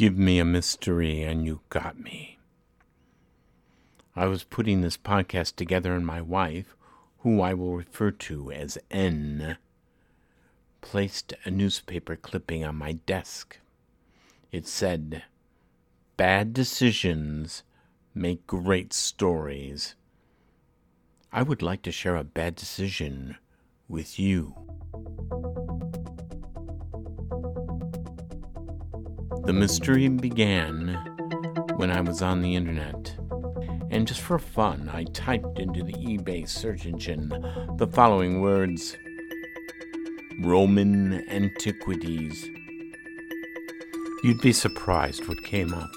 Give me a mystery and you got me. I was putting this podcast together, and my wife, who I will refer to as N, placed a newspaper clipping on my desk. It said, Bad decisions make great stories. I would like to share a bad decision with you. The mystery began when I was on the internet. And just for fun, I typed into the eBay search engine the following words Roman antiquities. You'd be surprised what came up.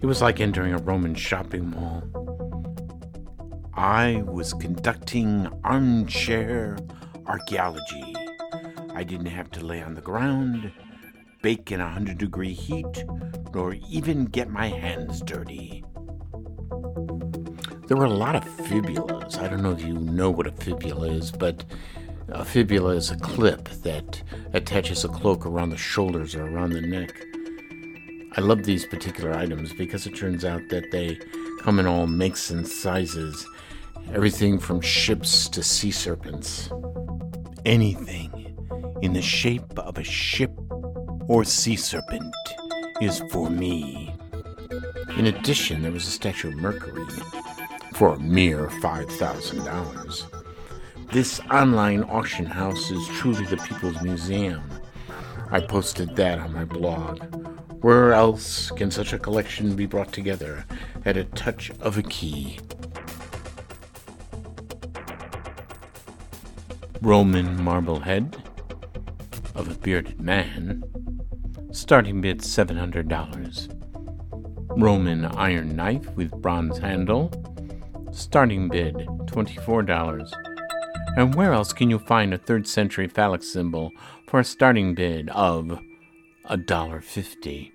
It was like entering a Roman shopping mall. I was conducting armchair archaeology. I didn't have to lay on the ground, bake in a hundred degree heat, nor even get my hands dirty. There were a lot of fibulas. I don't know if you know what a fibula is, but a fibula is a clip that attaches a cloak around the shoulders or around the neck. I love these particular items because it turns out that they come in all makes and sizes, everything from ships to sea serpents. Anything in the shape of a ship or sea serpent is for me. In addition, there was a statue of Mercury for a mere $5,000. This online auction house is truly the People's Museum. I posted that on my blog. Where else can such a collection be brought together at a touch of a key? Roman marble head of a bearded man, starting bid $700. Roman iron knife with bronze handle, starting bid $24. And where else can you find a 3rd century phallic symbol for a starting bid of $1.50?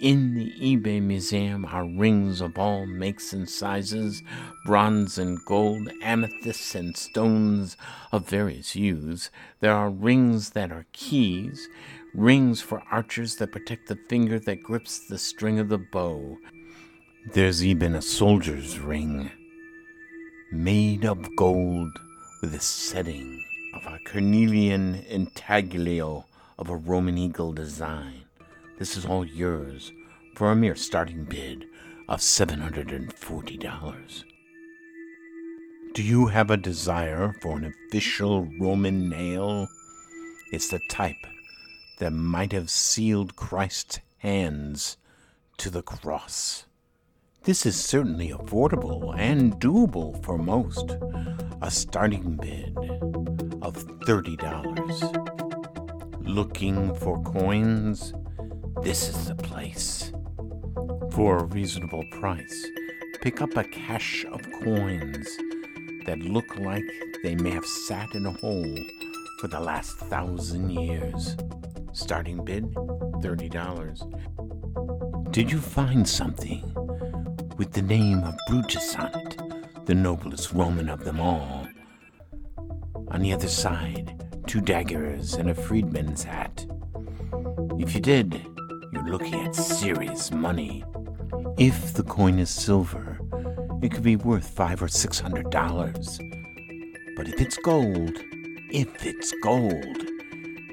In the eBay museum are rings of all makes and sizes, bronze and gold, amethysts and stones of various hues. There are rings that are keys, rings for archers that protect the finger that grips the string of the bow. There's even a soldier's ring, made of gold with a setting of a cornelian intaglio of a Roman eagle design. This is all yours for a mere starting bid of $740. Do you have a desire for an official Roman nail? It's the type that might have sealed Christ's hands to the cross. This is certainly affordable and doable for most. A starting bid of $30. Looking for coins? This is the place. For a reasonable price, pick up a cache of coins that look like they may have sat in a hole for the last thousand years. Starting bid $30. Did you find something with the name of Brutus on it, the noblest Roman of them all? On the other side, two daggers and a freedman's hat. If you did, you're looking at serious money. If the coin is silver, it could be worth five or six hundred dollars. But if it's gold, if it's gold,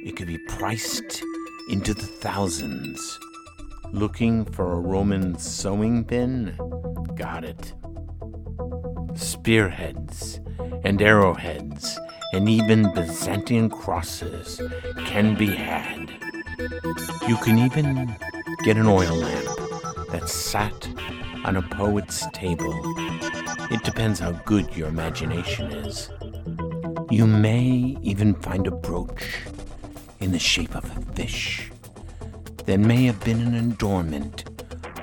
it could be priced into the thousands. Looking for a Roman sewing pin? Got it. Spearheads and arrowheads and even Byzantine crosses can be had. You can even get an oil lamp that sat on a poet's table. It depends how good your imagination is. You may even find a brooch in the shape of a fish that may have been an adornment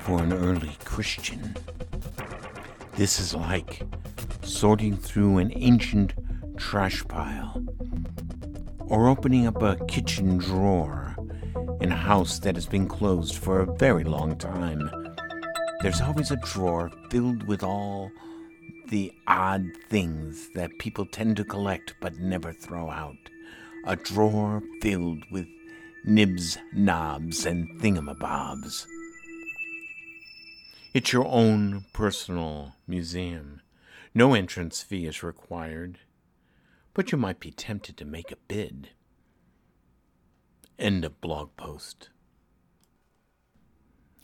for an early Christian. This is like sorting through an ancient trash pile or opening up a kitchen drawer in a house that has been closed for a very long time. There's always a drawer filled with all the odd things that people tend to collect but never throw out. A drawer filled with nibs, knobs, and thingamabobs. It's your own personal museum. No entrance fee is required, but you might be tempted to make a bid. End of blog post.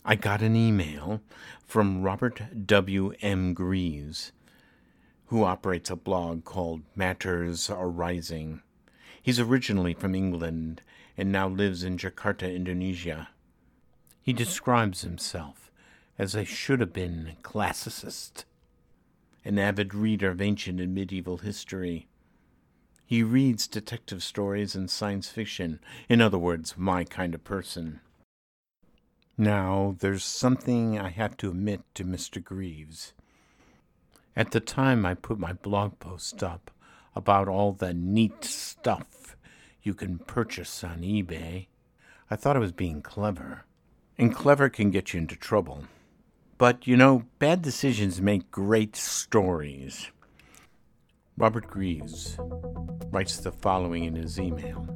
I got an email from Robert W. M. Greaves, who operates a blog called Matters Arising. He's originally from England and now lives in Jakarta, Indonesia. He describes himself as a should have been classicist, an avid reader of ancient and medieval history. He reads detective stories and science fiction, in other words, my kind of person. Now, there's something I have to admit to Mr. Greaves. At the time I put my blog post up about all the neat stuff you can purchase on eBay, I thought I was being clever. And clever can get you into trouble. But, you know, bad decisions make great stories. Robert Greaves writes the following in his email.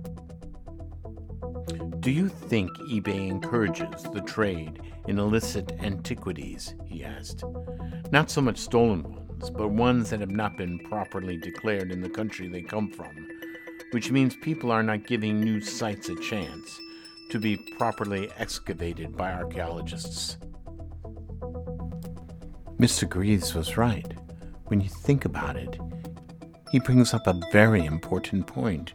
Do you think eBay encourages the trade in illicit antiquities? he asked. Not so much stolen ones, but ones that have not been properly declared in the country they come from, which means people are not giving new sites a chance to be properly excavated by archaeologists. Mr. Greaves was right. When you think about it, he brings up a very important point.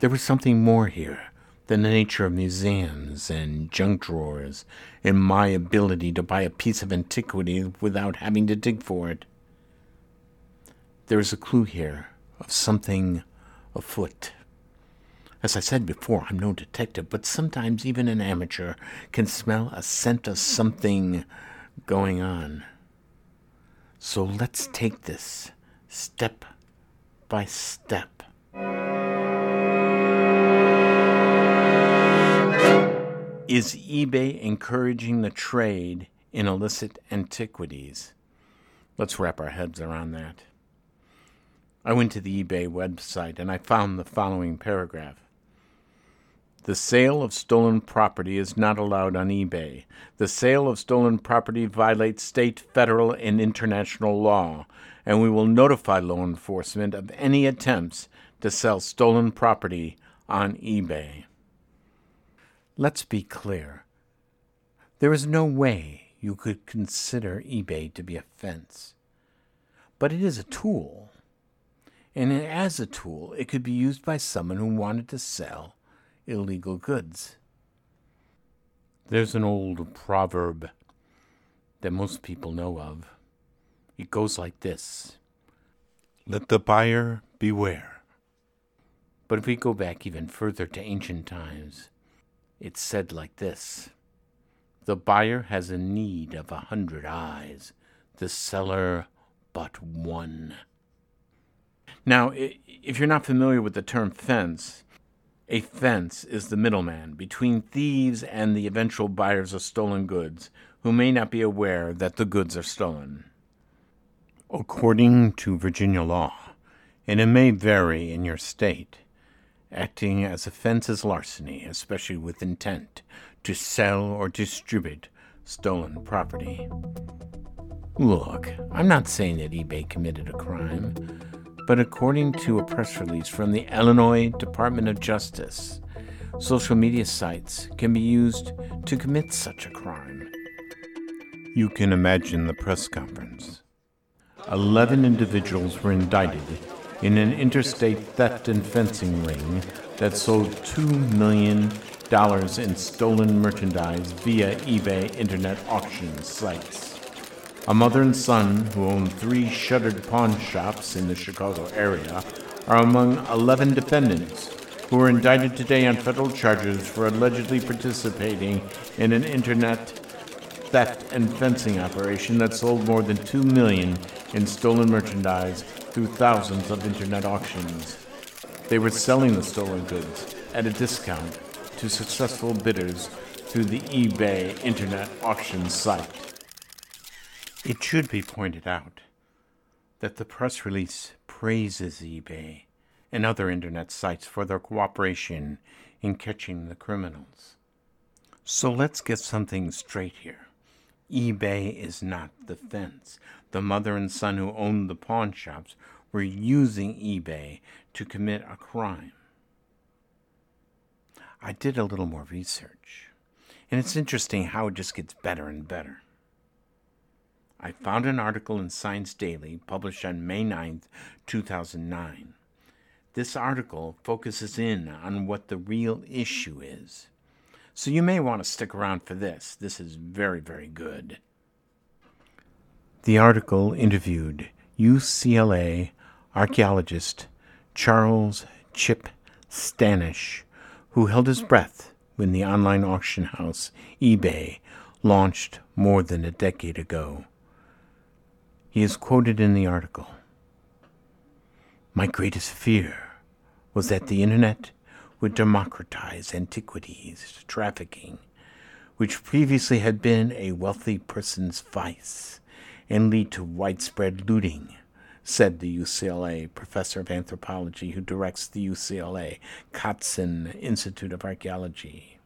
There was something more here the nature of museums and junk drawers and my ability to buy a piece of antiquity without having to dig for it. There is a clue here of something afoot. As I said before, I'm no detective, but sometimes even an amateur can smell a scent of something going on. So let's take this step by step. Is eBay encouraging the trade in illicit antiquities? Let's wrap our heads around that. I went to the eBay website and I found the following paragraph. The sale of stolen property is not allowed on eBay. The sale of stolen property violates state, federal, and international law, and we will notify law enforcement of any attempts to sell stolen property on eBay. Let's be clear. There is no way you could consider eBay to be a fence. But it is a tool. And as a tool, it could be used by someone who wanted to sell illegal goods. There's an old proverb that most people know of. It goes like this Let the buyer beware. But if we go back even further to ancient times, it's said like this The buyer has a need of a hundred eyes, the seller but one. Now, if you're not familiar with the term fence, a fence is the middleman between thieves and the eventual buyers of stolen goods who may not be aware that the goods are stolen. According to Virginia law, and it may vary in your state, acting as a fence is larceny, especially with intent to sell or distribute stolen property. Look, I'm not saying that eBay committed a crime, but according to a press release from the Illinois Department of Justice, social media sites can be used to commit such a crime. You can imagine the press conference. Eleven individuals were indicted in an interstate theft and fencing ring that sold $2 million in stolen merchandise via eBay internet auction sites. A mother and son who own three shuttered pawn shops in the Chicago area are among 11 defendants who were indicted today on federal charges for allegedly participating in an internet theft and fencing operation that sold more than 2 million in stolen merchandise through thousands of internet auctions. They were selling the stolen goods at a discount to successful bidders through the eBay internet auction site. It should be pointed out that the press release praises eBay and other internet sites for their cooperation in catching the criminals. So let's get something straight here. eBay is not the fence. The mother and son who owned the pawn shops were using eBay to commit a crime. I did a little more research, and it's interesting how it just gets better and better. I found an article in Science Daily published on May 9, 2009. This article focuses in on what the real issue is. So you may want to stick around for this. This is very, very good. The article interviewed UCLA archaeologist Charles Chip Stanish, who held his breath when the online auction house eBay launched more than a decade ago. He is quoted in the article My greatest fear was that the Internet would democratize antiquities trafficking, which previously had been a wealthy person's vice, and lead to widespread looting, said the UCLA professor of anthropology who directs the UCLA Cotsen Institute of Archaeology.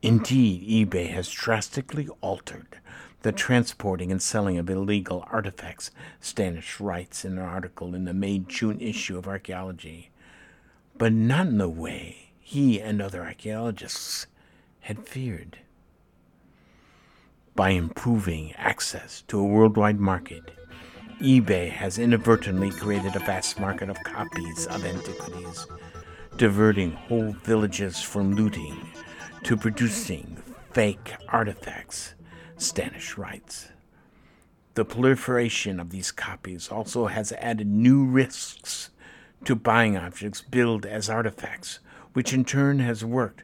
Indeed, eBay has drastically altered the transporting and selling of illegal artifacts, Stanish writes in an article in the May June issue of Archaeology, but not in the way he and other archaeologists had feared. By improving access to a worldwide market, eBay has inadvertently created a vast market of copies of antiquities, diverting whole villages from looting to producing fake artifacts Stanish writes. The proliferation of these copies also has added new risks to buying objects billed as artifacts, which in turn has worked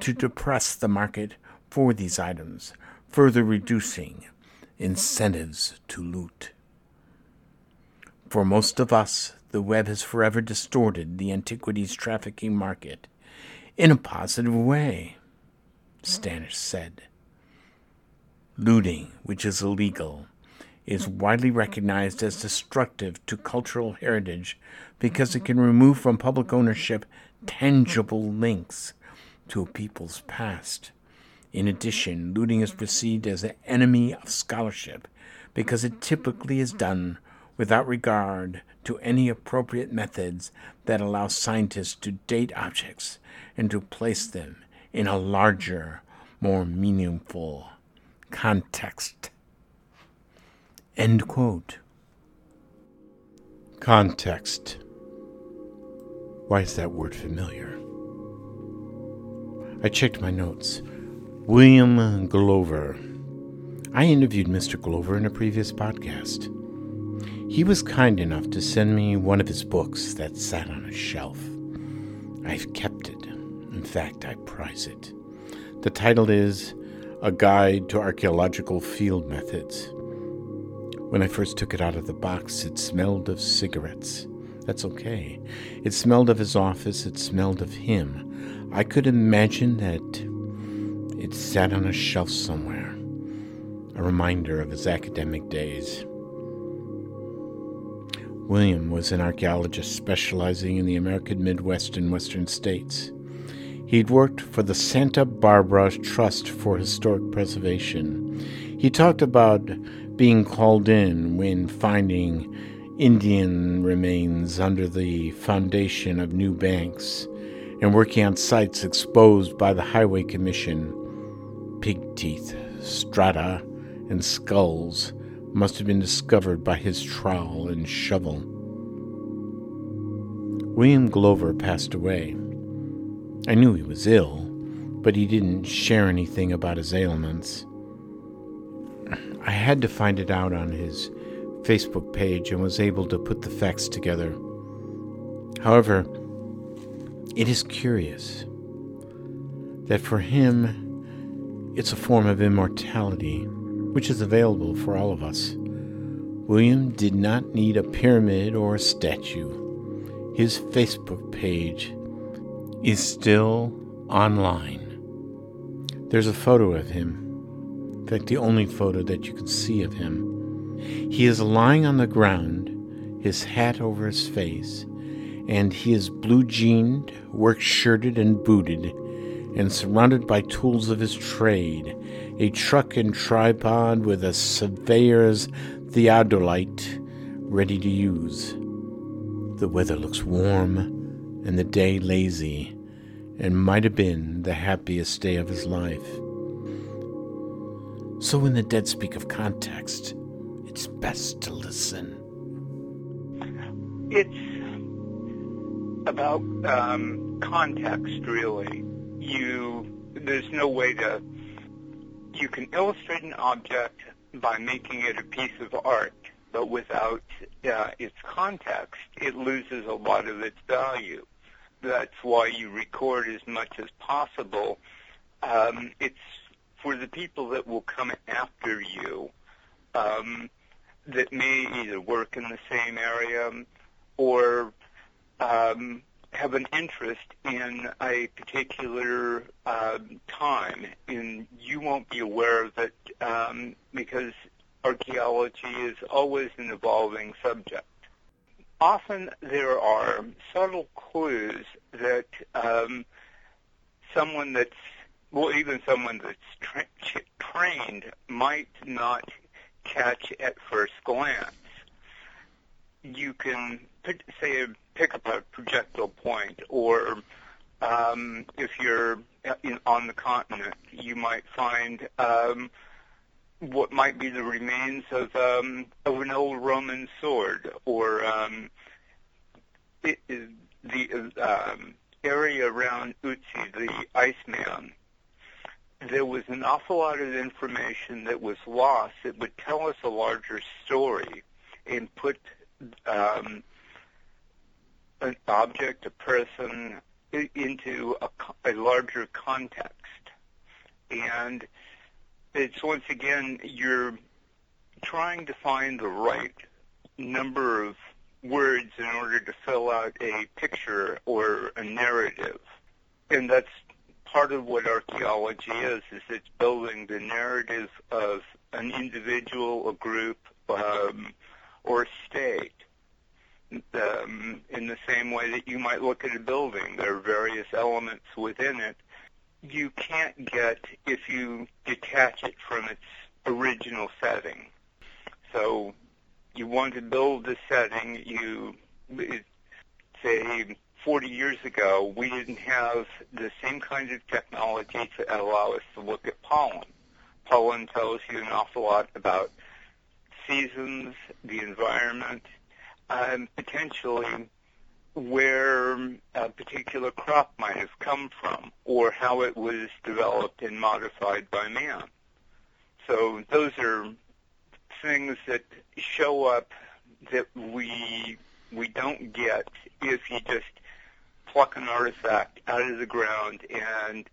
to depress the market for these items, further reducing incentives to loot. For most of us, the web has forever distorted the antiquities trafficking market in a positive way, Stanish said. Looting, which is illegal, is widely recognized as destructive to cultural heritage because it can remove from public ownership tangible links to a people's past. In addition, looting is perceived as an enemy of scholarship because it typically is done without regard to any appropriate methods that allow scientists to date objects and to place them in a larger, more meaningful context. End quote. Context. Why is that word familiar? I checked my notes. William Glover. I interviewed Mr. Glover in a previous podcast. He was kind enough to send me one of his books that sat on a shelf. I've kept it. In fact, I prize it. The title is a guide to archaeological field methods. When I first took it out of the box, it smelled of cigarettes. That's okay. It smelled of his office, it smelled of him. I could imagine that it sat on a shelf somewhere, a reminder of his academic days. William was an archaeologist specializing in the American Midwest and Western states. He'd worked for the Santa Barbara Trust for Historic Preservation. He talked about being called in when finding Indian remains under the foundation of new banks and working on sites exposed by the Highway Commission. Pig teeth, strata, and skulls must have been discovered by his trowel and shovel. William Glover passed away. I knew he was ill, but he didn't share anything about his ailments. I had to find it out on his Facebook page and was able to put the facts together. However, it is curious that for him, it's a form of immortality which is available for all of us. William did not need a pyramid or a statue. His Facebook page is still online. There's a photo of him. Fact, the only photo that you can see of him. He is lying on the ground, his hat over his face, and he is blue jeaned, work shirted, and booted, and surrounded by tools of his trade a truck and tripod with a surveyor's theodolite ready to use. The weather looks warm and the day lazy, and might have been the happiest day of his life. So when the dead speak of context, it's best to listen. It's about um, context, really. You there's no way to you can illustrate an object by making it a piece of art, but without uh, its context, it loses a lot of its value. That's why you record as much as possible. Um, it's for the people that will come after you um, that may either work in the same area or um, have an interest in a particular uh, time, and you won't be aware of it um, because archaeology is always an evolving subject. Often there are subtle clues that um, someone that's, well, even someone that's tra- trained might not catch at first glance. You can say pick up a projectile point, or um, if you're in, on the continent, you might find um, what might be the remains of um, of an old Roman sword, or um, it, the um, area around Ötzi, the Iceman. There was an awful lot of information that was lost that would tell us a larger story and put um, an object, a person, into a, a larger context. And it's once again, you're trying to find the right number of words in order to fill out a picture or a narrative. And that's part of what archaeology is, is it's building the narrative of an individual, a group, um, or a state um, in the same way that you might look at a building. There are various elements within it. You can't get if you detach it from its original setting. So you want to build the setting, you say 40 years ago, we didn't have the same kind of technology to allow us to look at pollen. Pollen tells you an awful lot about seasons, the environment, um, potentially where a particular crop might have come from or how it was developed and modified by man. So those are things that show up that we we don't get if you just pluck an artifact out of the ground and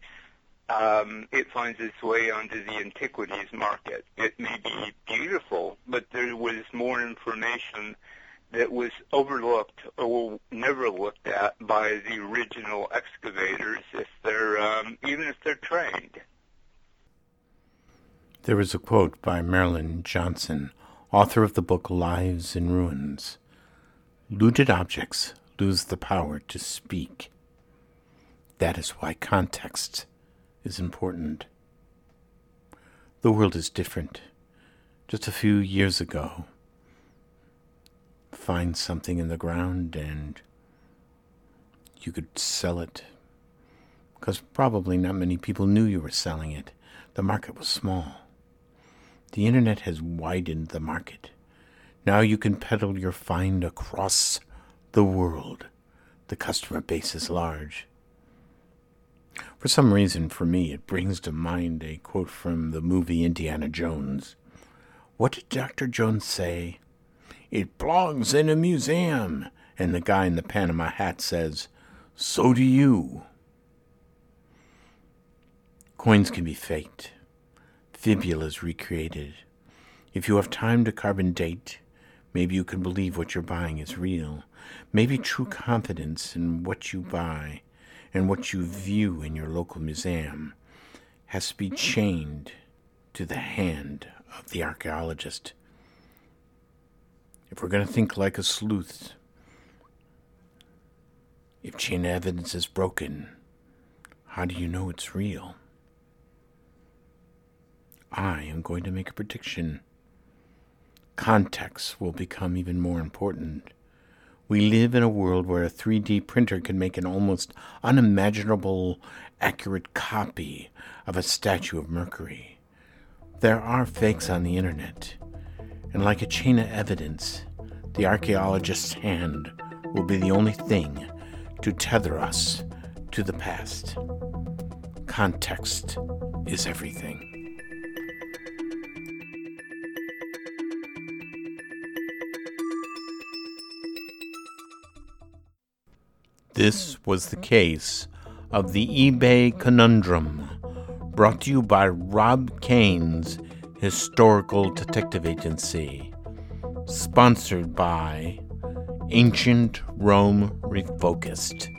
um, it finds its way onto the antiquities market. It may be beautiful, but there was more information that was overlooked or never looked at by the original excavators if they're um, even if they're trained. There is a quote by Marilyn Johnson, author of the book Lives in Ruins. Looted objects lose the power to speak. That is why context is important. The world is different. Just a few years ago, find something in the ground and you could sell it. Because probably not many people knew you were selling it. The market was small. The internet has widened the market. Now you can peddle your find across the world. The customer base is large. For some reason, for me, it brings to mind a quote from the movie Indiana Jones. What did Dr. Jones say? It belongs in a museum. And the guy in the Panama hat says, So do you. Coins can be faked, fibulas recreated. If you have time to carbon date, maybe you can believe what you're buying is real. Maybe true confidence in what you buy and what you view in your local museum has to be chained to the hand of the archaeologist if we're going to think like a sleuth, If chain evidence is broken, how do you know it's real? I am going to make a prediction. Context will become even more important. We live in a world where a 3D printer can make an almost unimaginable accurate copy of a statue of Mercury. There are fakes on the internet, and like a chain of evidence, the archaeologist's hand will be the only thing to tether us to the past. Context is everything. This was the case of the eBay Conundrum, brought to you by Rob Cain's Historical Detective Agency, sponsored by Ancient Rome Refocused.